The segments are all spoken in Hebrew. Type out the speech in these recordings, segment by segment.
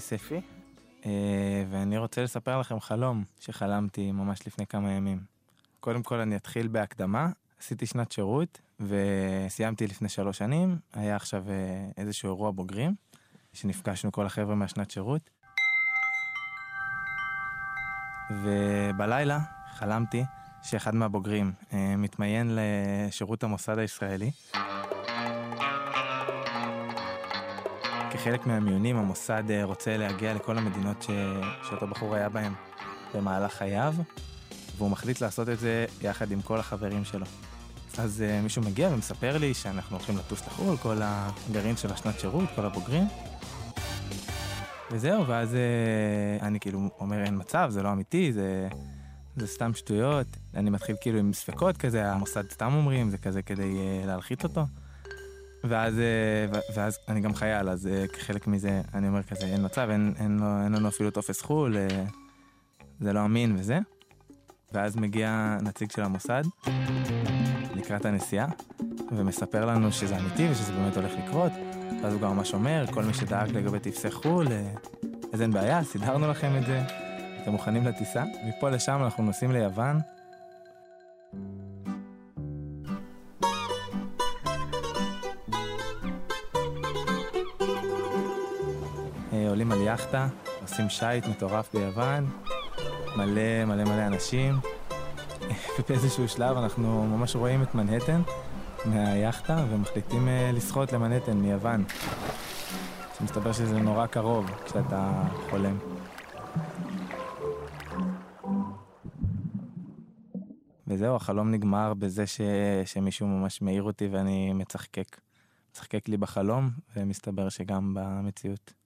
ספי, אה, ואני רוצה לספר לכם חלום שחלמתי ממש לפני כמה ימים. קודם כל אני אתחיל בהקדמה, עשיתי שנת שירות וסיימתי לפני שלוש שנים, היה עכשיו אה, איזשהו אירוע בוגרים, שנפגשנו כל החבר'ה מהשנת שירות. ובלילה חלמתי שאחד מהבוגרים אה, מתמיין לשירות המוסד הישראלי. כחלק מהמיונים המוסד אה, רוצה להגיע לכל המדינות ש... שאותו בחור היה בהן במהלך חייו, והוא מחליט לעשות את זה יחד עם כל החברים שלו. אז uh, מישהו מגיע ומספר לי שאנחנו הולכים לטוס לחו"ל, כל הגרעין של השנת שירות, כל הבוגרים. וזהו, ואז uh, אני כאילו אומר אין מצב, זה לא אמיתי, זה, זה סתם שטויות. אני מתחיל כאילו עם ספקות כזה, המוסד סתם אומרים, זה כזה כדי uh, להלחיץ אותו. ואז, uh, ואז אני גם חייל, אז uh, כחלק מזה אני אומר כזה, אין מצב, אין, אין, לו, אין לנו אפילו טופס חו"ל, uh, זה לא אמין וזה. ואז מגיע נציג של המוסד לקראת הנסיעה, ומספר לנו שזה אמיתי ושזה באמת הולך לקרות. ואז הוא גם ממש אומר, כל מי שדאג לגבי טפסי חו"ל, אה, אז אין בעיה, סידרנו לכם את זה, אתם מוכנים לטיסה? מפה לשם אנחנו נוסעים ליוון. עולים על יאכטה, עושים שייט מטורף ביוון, מלא מלא מלא אנשים, ובאיזשהו שלב אנחנו ממש רואים את מנהטן מהיאכטה ומחליטים uh, לשחות למנהטן מיוון. שמסתבר שזה נורא קרוב כשאתה חולם. וזהו, החלום נגמר בזה ש... שמישהו ממש מעיר אותי ואני מצחקק. מצחקק לי בחלום, ומסתבר שגם במציאות.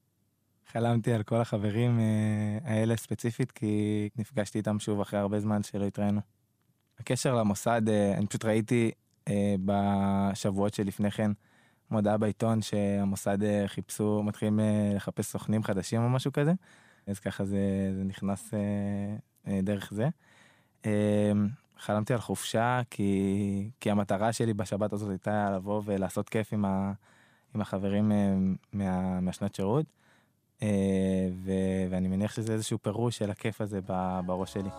חלמתי על כל החברים אה, האלה ספציפית, כי נפגשתי איתם שוב אחרי הרבה זמן שלא התראינו. הקשר למוסד, אה, אני פשוט ראיתי אה, בשבועות שלפני כן מודעה בעיתון שהמוסד חיפשו, מתחילים לחפש סוכנים חדשים או משהו כזה, אז ככה זה, זה נכנס דרך זה. חלמתי על חופשה כי, כי המטרה שלי בשבת הזאת הייתה לבוא ולעשות כיף עם, ה, עם החברים מה, מהשנת שירות. ו, ואני מניח שזה איזשהו פירוש של הכיף הזה בראש שלי.